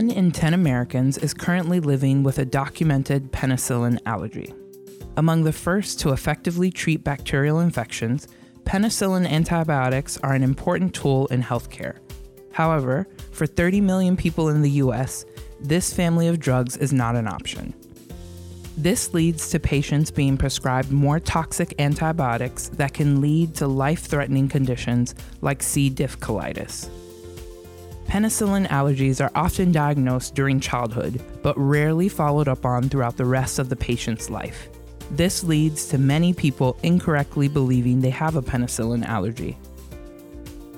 One in 10 Americans is currently living with a documented penicillin allergy. Among the first to effectively treat bacterial infections, penicillin antibiotics are an important tool in healthcare. However, for 30 million people in the US, this family of drugs is not an option. This leads to patients being prescribed more toxic antibiotics that can lead to life threatening conditions like C. diff colitis. Penicillin allergies are often diagnosed during childhood, but rarely followed up on throughout the rest of the patient's life. This leads to many people incorrectly believing they have a penicillin allergy.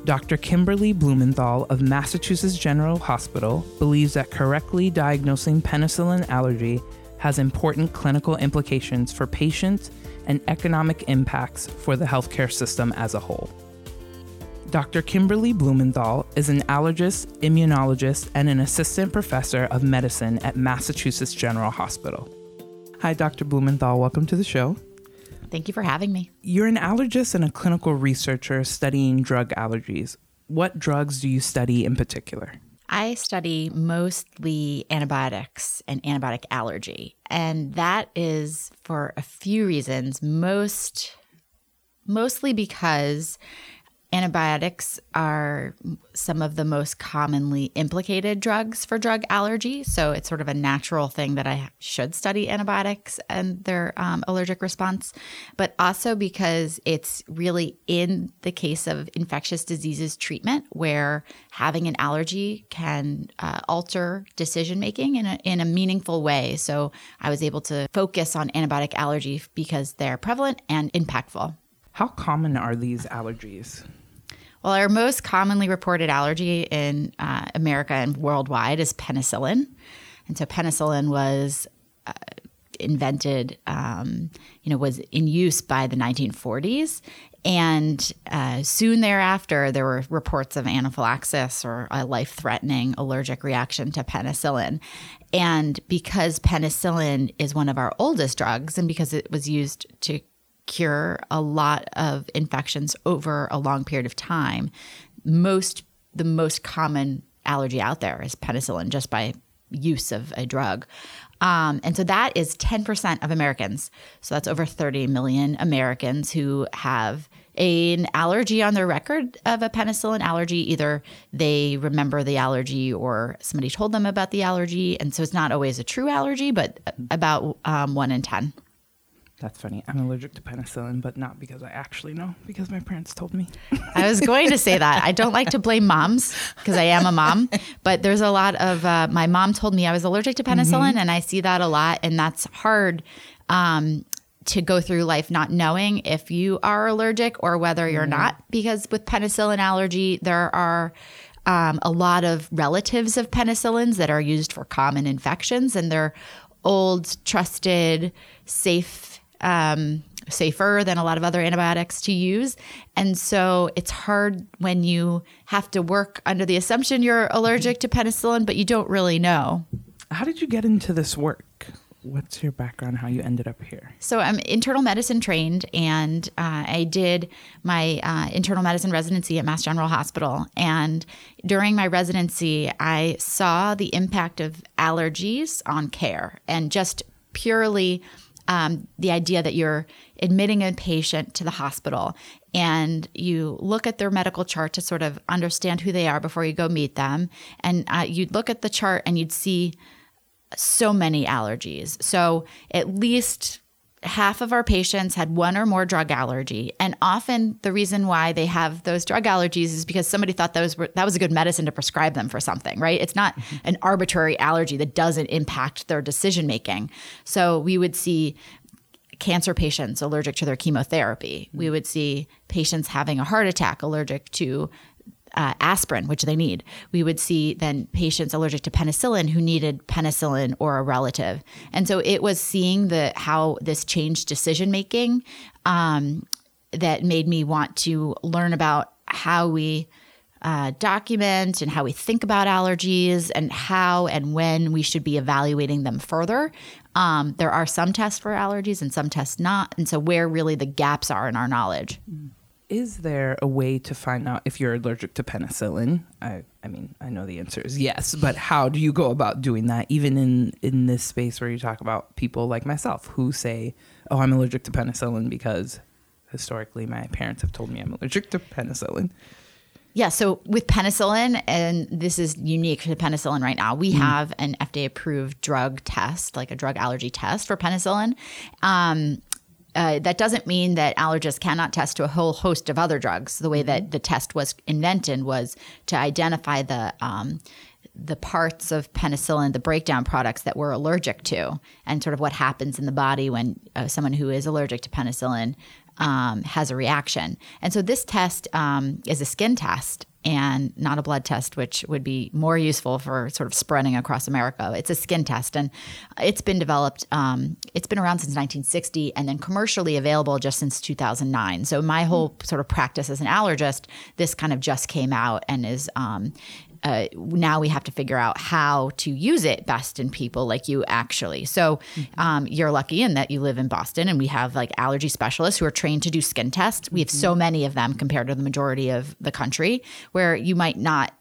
Dr. Kimberly Blumenthal of Massachusetts General Hospital believes that correctly diagnosing penicillin allergy has important clinical implications for patients and economic impacts for the healthcare system as a whole. Dr. Kimberly Blumenthal is an allergist, immunologist, and an assistant professor of medicine at Massachusetts General Hospital. Hi, Dr. Blumenthal. Welcome to the show. Thank you for having me. You're an allergist and a clinical researcher studying drug allergies. What drugs do you study in particular? I study mostly antibiotics and antibiotic allergy. And that is for a few reasons. Most mostly because Antibiotics are some of the most commonly implicated drugs for drug allergy. So it's sort of a natural thing that I should study antibiotics and their um, allergic response, but also because it's really in the case of infectious diseases treatment where having an allergy can uh, alter decision making in a, in a meaningful way. So I was able to focus on antibiotic allergy because they're prevalent and impactful. How common are these allergies? Well, our most commonly reported allergy in uh, America and worldwide is penicillin. And so penicillin was uh, invented, um, you know, was in use by the 1940s. And uh, soon thereafter, there were reports of anaphylaxis or a life threatening allergic reaction to penicillin. And because penicillin is one of our oldest drugs, and because it was used to cure a lot of infections over a long period of time. Most the most common allergy out there is penicillin just by use of a drug. Um, and so that is 10% of Americans. So that's over 30 million Americans who have an allergy on their record of a penicillin allergy. Either they remember the allergy or somebody told them about the allergy. And so it's not always a true allergy, but about um, one in 10. That's funny. I'm allergic to penicillin, but not because I actually know, because my parents told me. I was going to say that. I don't like to blame moms because I am a mom, but there's a lot of, uh, my mom told me I was allergic to penicillin, mm-hmm. and I see that a lot, and that's hard. Um, to go through life not knowing if you are allergic or whether you're mm-hmm. not, because with penicillin allergy, there are um, a lot of relatives of penicillins that are used for common infections, and they're old, trusted, safe um, safer than a lot of other antibiotics to use. And so it's hard when you have to work under the assumption you're allergic to penicillin, but you don't really know. How did you get into this work? What's your background? How you ended up here? So I'm internal medicine trained, and uh, I did my uh, internal medicine residency at Mass General Hospital. And during my residency, I saw the impact of allergies on care, and just purely um, the idea that you're admitting a patient to the hospital and you look at their medical chart to sort of understand who they are before you go meet them. And uh, you'd look at the chart and you'd see so many allergies. So at least half of our patients had one or more drug allergy and often the reason why they have those drug allergies is because somebody thought those were that was a good medicine to prescribe them for something right it's not mm-hmm. an arbitrary allergy that doesn't impact their decision making so we would see cancer patients allergic to their chemotherapy. We would see patients having a heart attack allergic to uh, aspirin, which they need. We would see then patients allergic to penicillin who needed penicillin or a relative. And so it was seeing the how this changed decision making um, that made me want to learn about how we uh, document and how we think about allergies and how and when we should be evaluating them further. Um, there are some tests for allergies and some tests not. And so, where really the gaps are in our knowledge. Is there a way to find out if you're allergic to penicillin? I, I mean, I know the answer is yes, but how do you go about doing that? Even in in this space where you talk about people like myself who say, "Oh, I'm allergic to penicillin because historically my parents have told me I'm allergic to penicillin." Yeah, so with penicillin, and this is unique to penicillin right now, we mm. have an FDA approved drug test, like a drug allergy test for penicillin. Um, uh, that doesn't mean that allergists cannot test to a whole host of other drugs. The way mm-hmm. that the test was invented was to identify the um, the parts of penicillin, the breakdown products that we're allergic to, and sort of what happens in the body when uh, someone who is allergic to penicillin um, has a reaction. And so this test um, is a skin test and not a blood test, which would be more useful for sort of spreading across America. It's a skin test, and it's been developed. Um, it's been around since 1960, and then commercially available just since 2009. So my whole sort of practice as an allergist, this kind of just came out and is um, uh, now we have to figure out how to use it best in people like you actually. So um, you're lucky in that you live in Boston and we have like allergy specialists who are trained to do skin tests. We have so mm-hmm. many of them compared to the majority of the country where you might not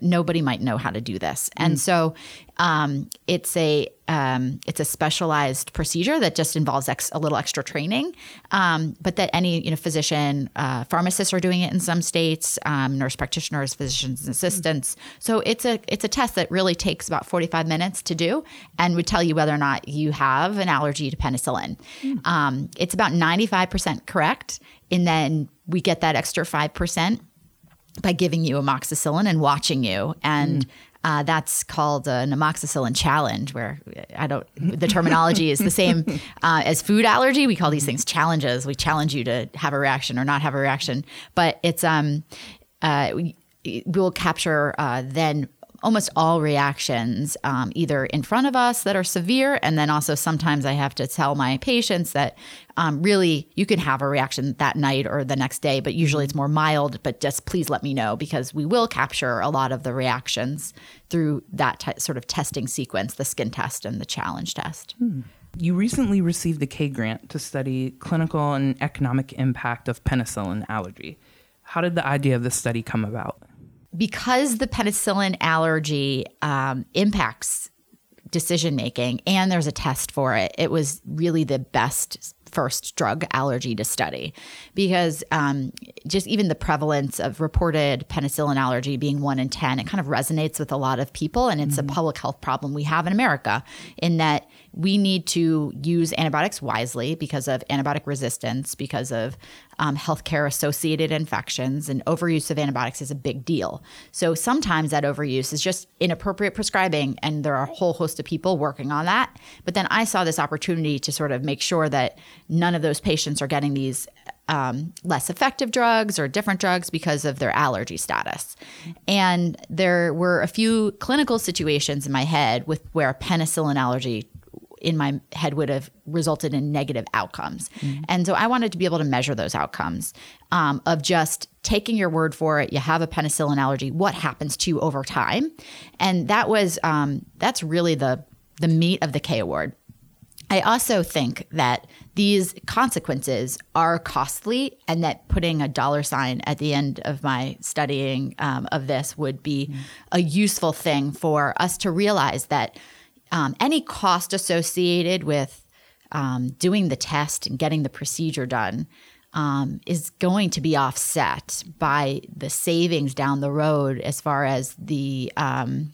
nobody might know how to do this. And mm. so um, it's a um, it's a specialized procedure that just involves ex- a little extra training, um, but that any you know physician, uh, pharmacists are doing it in some states, um, nurse practitioners, physicians and assistants. So it's a it's a test that really takes about forty five minutes to do, and would tell you whether or not you have an allergy to penicillin. Mm. it's about ninety five percent correct, and then we get that extra five percent by giving you amoxicillin and watching you. And mm. uh, that's called an amoxicillin challenge, where I don't, the terminology is the same uh, as food allergy. We call these things challenges. We challenge you to have a reaction or not have a reaction. But it's, um, uh, we, will capture uh, then almost all reactions um, either in front of us that are severe and then also sometimes i have to tell my patients that um, really you can have a reaction that night or the next day but usually it's more mild but just please let me know because we will capture a lot of the reactions through that t- sort of testing sequence the skin test and the challenge test hmm. You recently received the K grant to study clinical and economic impact of penicillin allergy. How did the idea of this study come about? Because the penicillin allergy um, impacts decision making and there's a test for it, it was really the best first drug allergy to study because um, just even the prevalence of reported penicillin allergy being one in 10, it kind of resonates with a lot of people. And it's mm-hmm. a public health problem we have in America in that we need to use antibiotics wisely because of antibiotic resistance, because of um, healthcare associated infections, and overuse of antibiotics is a big deal. So sometimes that overuse is just inappropriate prescribing, and there are a whole host of people working on that. But then I saw this opportunity to sort of make sure that none of those patients are getting these um, less effective drugs or different drugs because of their allergy status. And there were a few clinical situations in my head with where a penicillin allergy in my head would have resulted in negative outcomes. Mm-hmm. And so I wanted to be able to measure those outcomes um, of just taking your word for it. You have a penicillin allergy. What happens to you over time? And that was um, that's really the the meat of the K award. I also think that these consequences are costly, and that putting a dollar sign at the end of my studying um, of this would be mm-hmm. a useful thing for us to realize that um, any cost associated with um, doing the test and getting the procedure done um, is going to be offset by the savings down the road as far as the um,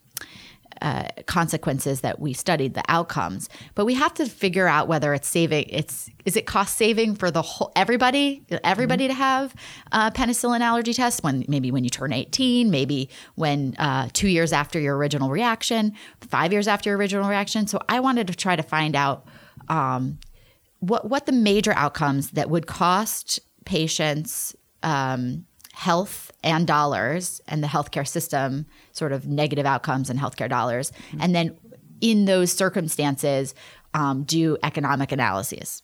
uh, consequences that we studied, the outcomes. But we have to figure out whether it's saving. It's is it cost saving for the whole everybody, everybody mm-hmm. to have a penicillin allergy test when maybe when you turn 18, maybe when uh, two years after your original reaction, five years after your original reaction. So I wanted to try to find out. Um, what what the major outcomes that would cost patients um, health and dollars and the healthcare system sort of negative outcomes and healthcare dollars, mm-hmm. and then in those circumstances um, do economic analyses.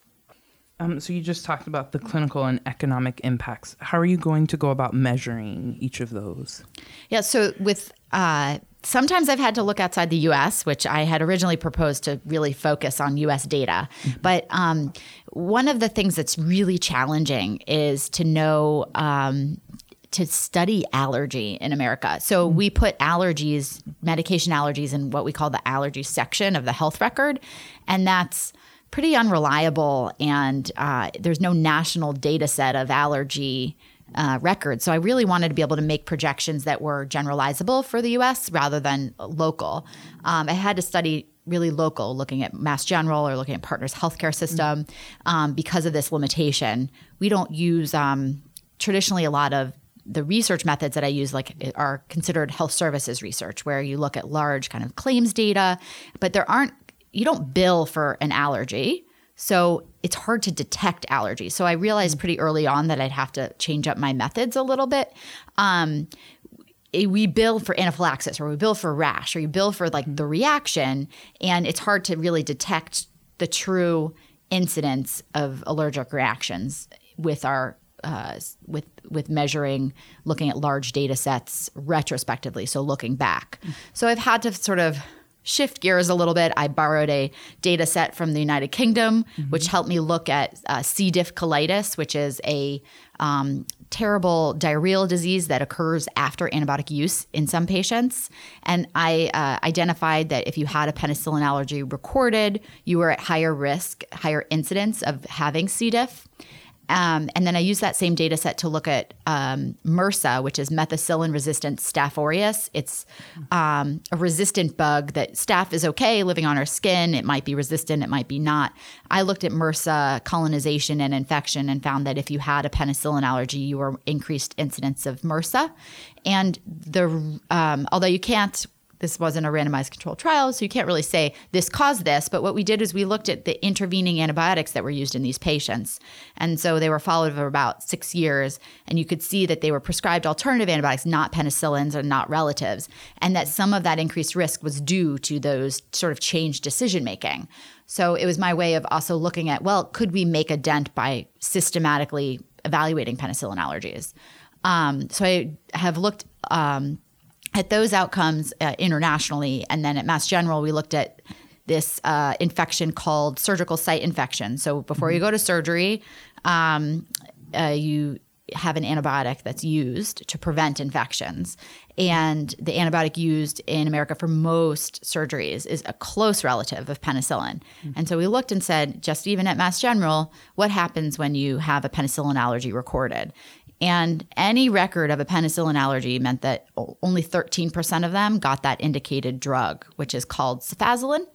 Um, so you just talked about the clinical and economic impacts. How are you going to go about measuring each of those? Yeah, so with uh, sometimes I've had to look outside the U.S., which I had originally proposed to really focus on U.S. data. Mm-hmm. But um, one of the things that's really challenging is to know um, to study allergy in America. So mm-hmm. we put allergies, medication allergies, in what we call the allergy section of the health record, and that's pretty unreliable, and uh, there's no national data set of allergy. Uh, records. So I really wanted to be able to make projections that were generalizable for the US rather than local. Um, I had to study really local, looking at Mass General or looking at Partners Healthcare System mm-hmm. um, because of this limitation. We don't use um, traditionally a lot of the research methods that I use like are considered health services research where you look at large kind of claims data, but there aren't you don't bill for an allergy. So it's hard to detect allergies. So I realized pretty early on that I'd have to change up my methods a little bit. Um, we bill for anaphylaxis or we bill for rash or you bill for like the reaction and it's hard to really detect the true incidence of allergic reactions with our uh, with with measuring looking at large data sets retrospectively so looking back mm-hmm. so i've had to sort of shift gears a little bit, I borrowed a data set from the United Kingdom, mm-hmm. which helped me look at uh, C. diff colitis, which is a um, terrible diarrheal disease that occurs after antibiotic use in some patients. And I uh, identified that if you had a penicillin allergy recorded, you were at higher risk, higher incidence of having C. diff. Um, and then I use that same data set to look at um, MRSA, which is methicillin resistant Staph aureus. It's um, a resistant bug that staph is okay living on our skin. It might be resistant, it might be not. I looked at MRSA colonization and infection and found that if you had a penicillin allergy, you were increased incidence of MRSA. And the um, although you can't this wasn't a randomized controlled trial, so you can't really say this caused this. But what we did is we looked at the intervening antibiotics that were used in these patients. And so they were followed for about six years, and you could see that they were prescribed alternative antibiotics, not penicillins and not relatives, and that some of that increased risk was due to those sort of changed decision making. So it was my way of also looking at, well, could we make a dent by systematically evaluating penicillin allergies? Um, so I have looked um, at those outcomes uh, internationally. And then at Mass General, we looked at this uh, infection called surgical site infection. So before mm-hmm. you go to surgery, um, uh, you have an antibiotic that's used to prevent infections. And the antibiotic used in America for most surgeries is a close relative of penicillin. Mm-hmm. And so we looked and said, just even at Mass General, what happens when you have a penicillin allergy recorded? And any record of a penicillin allergy meant that only 13% of them got that indicated drug, which is called cefazolin.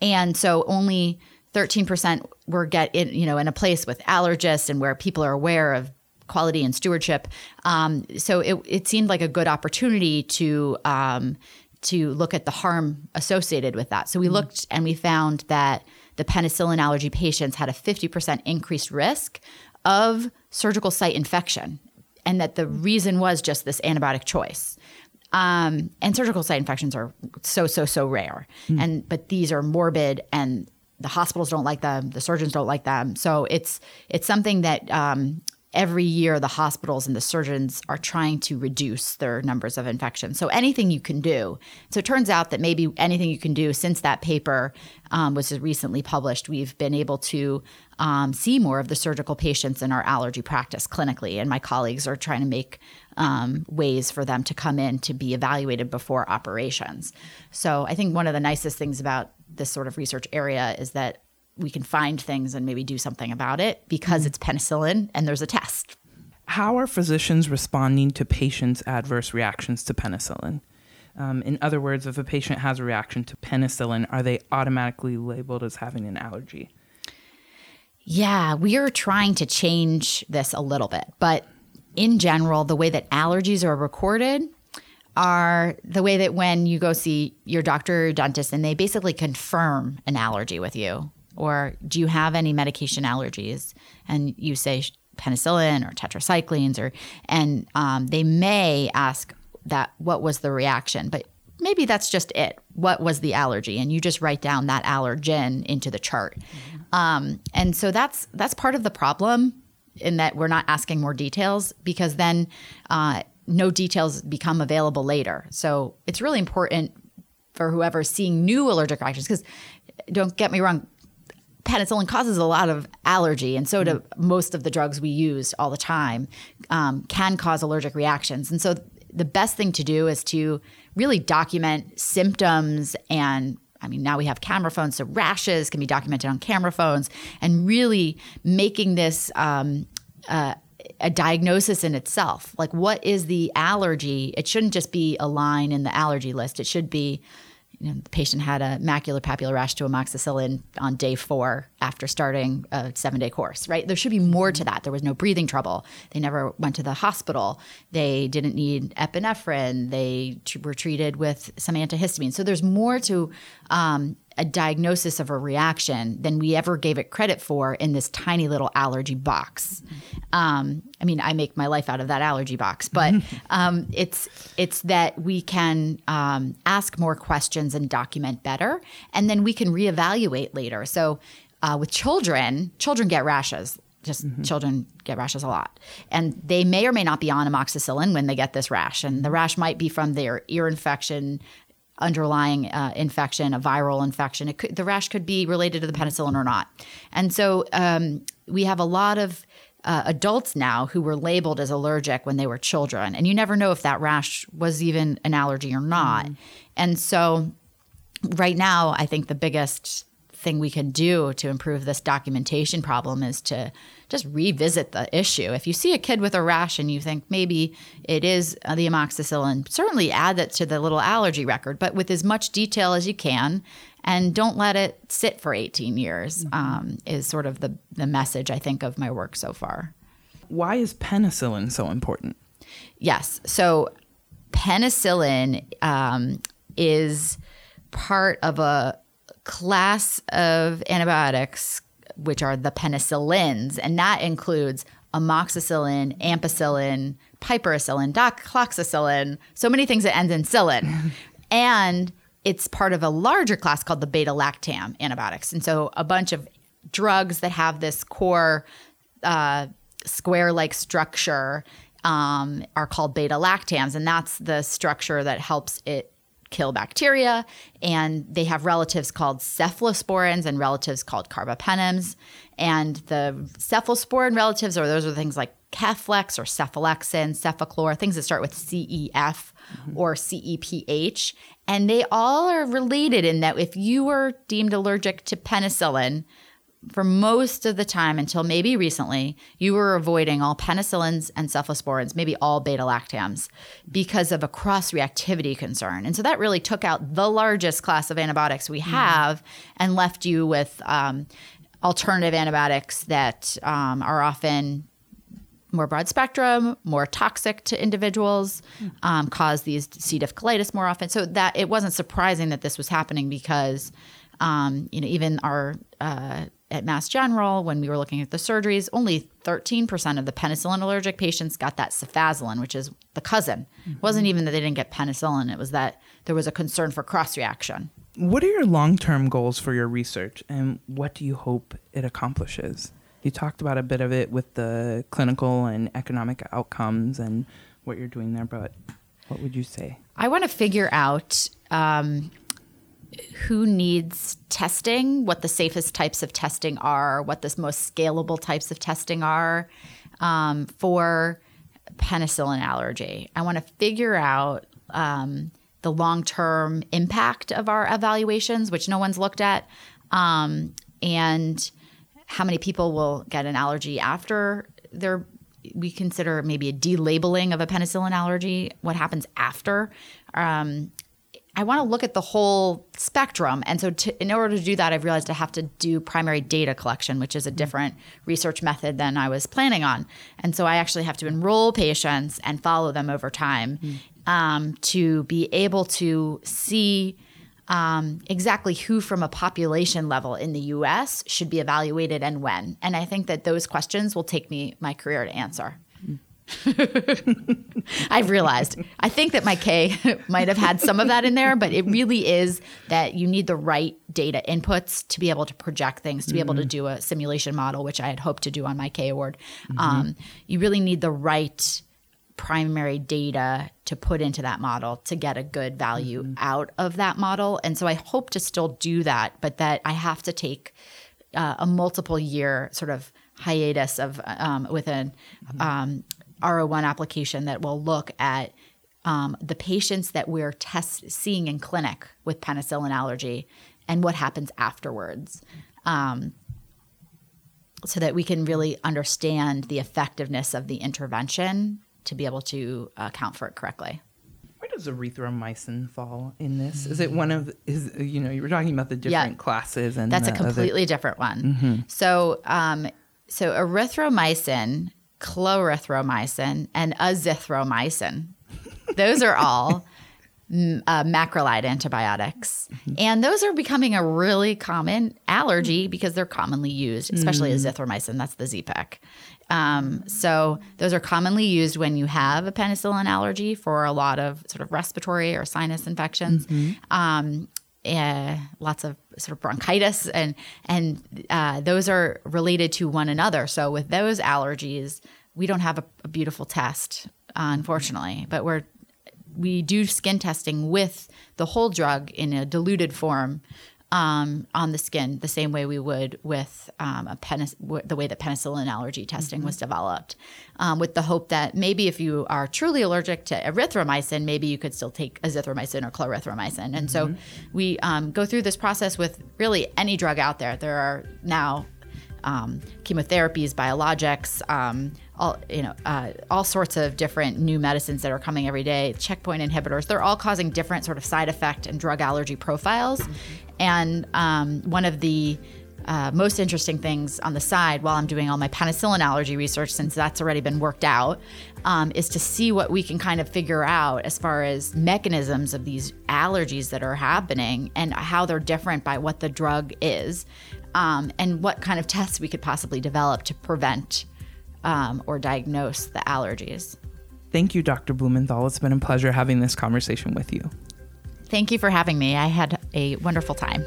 And so only 13% were get in, you know, in a place with allergists and where people are aware of quality and stewardship. Um, so it, it seemed like a good opportunity to um, to look at the harm associated with that. So we mm-hmm. looked and we found that the penicillin allergy patients had a 50% increased risk of surgical site infection, and that the reason was just this antibiotic choice. Um, and surgical site infections are so so so rare, mm. and but these are morbid, and the hospitals don't like them, the surgeons don't like them. So it's it's something that um, every year the hospitals and the surgeons are trying to reduce their numbers of infections. So anything you can do. So it turns out that maybe anything you can do since that paper um, was recently published, we've been able to um, see more of the surgical patients in our allergy practice clinically. And my colleagues are trying to make um, ways for them to come in to be evaluated before operations. So I think one of the nicest things about this sort of research area is that we can find things and maybe do something about it because mm-hmm. it's penicillin and there's a test. How are physicians responding to patients' adverse reactions to penicillin? Um, in other words, if a patient has a reaction to penicillin, are they automatically labeled as having an allergy? Yeah, we are trying to change this a little bit. But in general, the way that allergies are recorded are the way that when you go see your doctor or dentist and they basically confirm an allergy with you or do you have any medication allergies? And you say penicillin or tetracyclines, or and um, they may ask that what was the reaction, but maybe that's just it. What was the allergy? And you just write down that allergen into the chart. Mm-hmm. Um, and so that's that's part of the problem in that we're not asking more details because then uh, no details become available later. So it's really important for whoever's seeing new allergic reactions because don't get me wrong, penicillin causes a lot of allergy, and so do mm-hmm. most of the drugs we use all the time um, can cause allergic reactions. And so the best thing to do is to really document symptoms and I mean, now we have camera phones, so rashes can be documented on camera phones, and really making this um, uh, a diagnosis in itself. Like, what is the allergy? It shouldn't just be a line in the allergy list. It should be you know, the patient had a macular papular rash to amoxicillin on day four after starting a seven day course, right? There should be more to that. There was no breathing trouble. They never went to the hospital. They didn't need epinephrine. They t- were treated with some antihistamine. So there's more to um, a diagnosis of a reaction than we ever gave it credit for in this tiny little allergy box. Um, I mean, I make my life out of that allergy box, but um, it's it's that we can um, ask more questions and document better, and then we can reevaluate later. So uh, with children, children get rashes just mm-hmm. children get rashes a lot and they may or may not be on amoxicillin when they get this rash and the rash might be from their ear infection underlying uh, infection, a viral infection. Could, the rash could be related to the penicillin or not. And so um, we have a lot of uh, adults now who were labeled as allergic when they were children. And you never know if that rash was even an allergy or not. Mm. And so right now, I think the biggest thing we can do to improve this documentation problem is to just revisit the issue. If you see a kid with a rash and you think maybe it is the amoxicillin, certainly add that to the little allergy record, but with as much detail as you can. And don't let it sit for 18 years, mm-hmm. um, is sort of the, the message I think of my work so far. Why is penicillin so important? Yes. So, penicillin um, is part of a class of antibiotics, which are the penicillins, and that includes amoxicillin, ampicillin, piperacillin, doxycycline, so many things that end in cillin. and it's part of a larger class called the beta lactam antibiotics. And so a bunch of drugs that have this core uh, square like structure um, are called beta lactams. And that's the structure that helps it kill bacteria. And they have relatives called cephalosporins and relatives called carbapenems. And the cephalosporin relatives or those are things like Keflex or cephalexin, cefaclor, things that start with CEF mm-hmm. or CEPH. And they all are related in that if you were deemed allergic to penicillin, for most of the time until maybe recently, you were avoiding all penicillins and cephalosporins, maybe all beta lactams, because of a cross reactivity concern. And so that really took out the largest class of antibiotics we mm. have mm. and left you with um, alternative antibiotics that um, are often more broad spectrum, more toxic to individuals, mm. um, cause these C. diff colitis more often. So that it wasn't surprising that this was happening because, um, you know, even our uh, at Mass General, when we were looking at the surgeries, only 13% of the penicillin allergic patients got that cefazolin, which is the cousin. Mm-hmm. It wasn't even that they didn't get penicillin, it was that there was a concern for cross reaction. What are your long term goals for your research, and what do you hope it accomplishes? You talked about a bit of it with the clinical and economic outcomes and what you're doing there, but what would you say? I want to figure out um, who needs testing, what the safest types of testing are, what the most scalable types of testing are um, for penicillin allergy. I want to figure out um, the long term impact of our evaluations, which no one's looked at, um, and how many people will get an allergy after their we consider maybe a delabeling of a penicillin allergy what happens after um, I want to look at the whole spectrum. And so, to, in order to do that, I've realized I have to do primary data collection, which is a different research method than I was planning on. And so, I actually have to enroll patients and follow them over time mm. um, to be able to see um, exactly who from a population level in the US should be evaluated and when. And I think that those questions will take me my career to answer. I've realized. I think that my K might have had some of that in there, but it really is that you need the right data inputs to be able to project things, to be able to do a simulation model, which I had hoped to do on my K award. Um, you really need the right primary data to put into that model to get a good value out of that model. And so I hope to still do that, but that I have to take uh, a multiple year sort of hiatus of um, with an um, RO1 application that will look at um, the patients that we're test seeing in clinic with penicillin allergy and what happens afterwards. Um, so that we can really understand the effectiveness of the intervention to be able to account for it correctly. Where does erythromycin fall in this? Is it one of is you know you were talking about the different classes and That's a other- completely different one. So, um, so erythromycin, clarithromycin, and azithromycin. Those are all mm, uh, macrolide antibiotics, and those are becoming a really common allergy because they're commonly used, especially azithromycin. That's the Z-Pak. Um, so those are commonly used when you have a penicillin allergy for a lot of sort of respiratory or sinus infections. Um, uh, lots of sort of bronchitis and and uh, those are related to one another. So with those allergies, we don't have a, a beautiful test, uh, unfortunately, but we're we do skin testing with the whole drug in a diluted form um, on the skin, the same way we would with um, a penic- w- the way that penicillin allergy testing was developed, um, with the hope that maybe if you are truly allergic to erythromycin, maybe you could still take azithromycin or clarithromycin. And so we um, go through this process with really any drug out there. There are now um, chemotherapies, biologics, um, all you know, uh, all sorts of different new medicines that are coming every day. Checkpoint inhibitors. They're all causing different sort of side effect and drug allergy profiles. And um, one of the uh, most interesting things on the side while I'm doing all my penicillin allergy research, since that's already been worked out, um, is to see what we can kind of figure out as far as mechanisms of these allergies that are happening and how they're different by what the drug is, um, and what kind of tests we could possibly develop to prevent um, or diagnose the allergies. Thank you, Dr. Blumenthal. It's been a pleasure having this conversation with you. Thank you for having me. I had a wonderful time.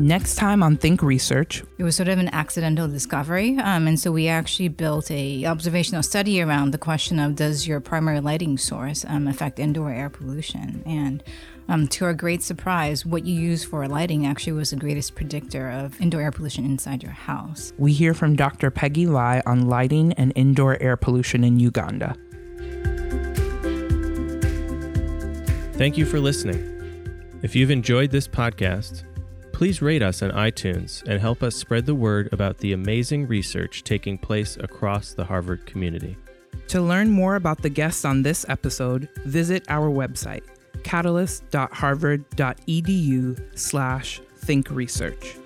Next time on Think Research, It was sort of an accidental discovery, um, and so we actually built a observational study around the question of does your primary lighting source um, affect indoor air pollution? And um, to our great surprise, what you use for lighting actually was the greatest predictor of indoor air pollution inside your house. we hear from Dr. Peggy Lai on lighting and indoor air pollution in Uganda. Thank you for listening. If you've enjoyed this podcast, please rate us on iTunes and help us spread the word about the amazing research taking place across the Harvard community. To learn more about the guests on this episode, visit our website, catalyst.harvard.edu slash thinkresearch.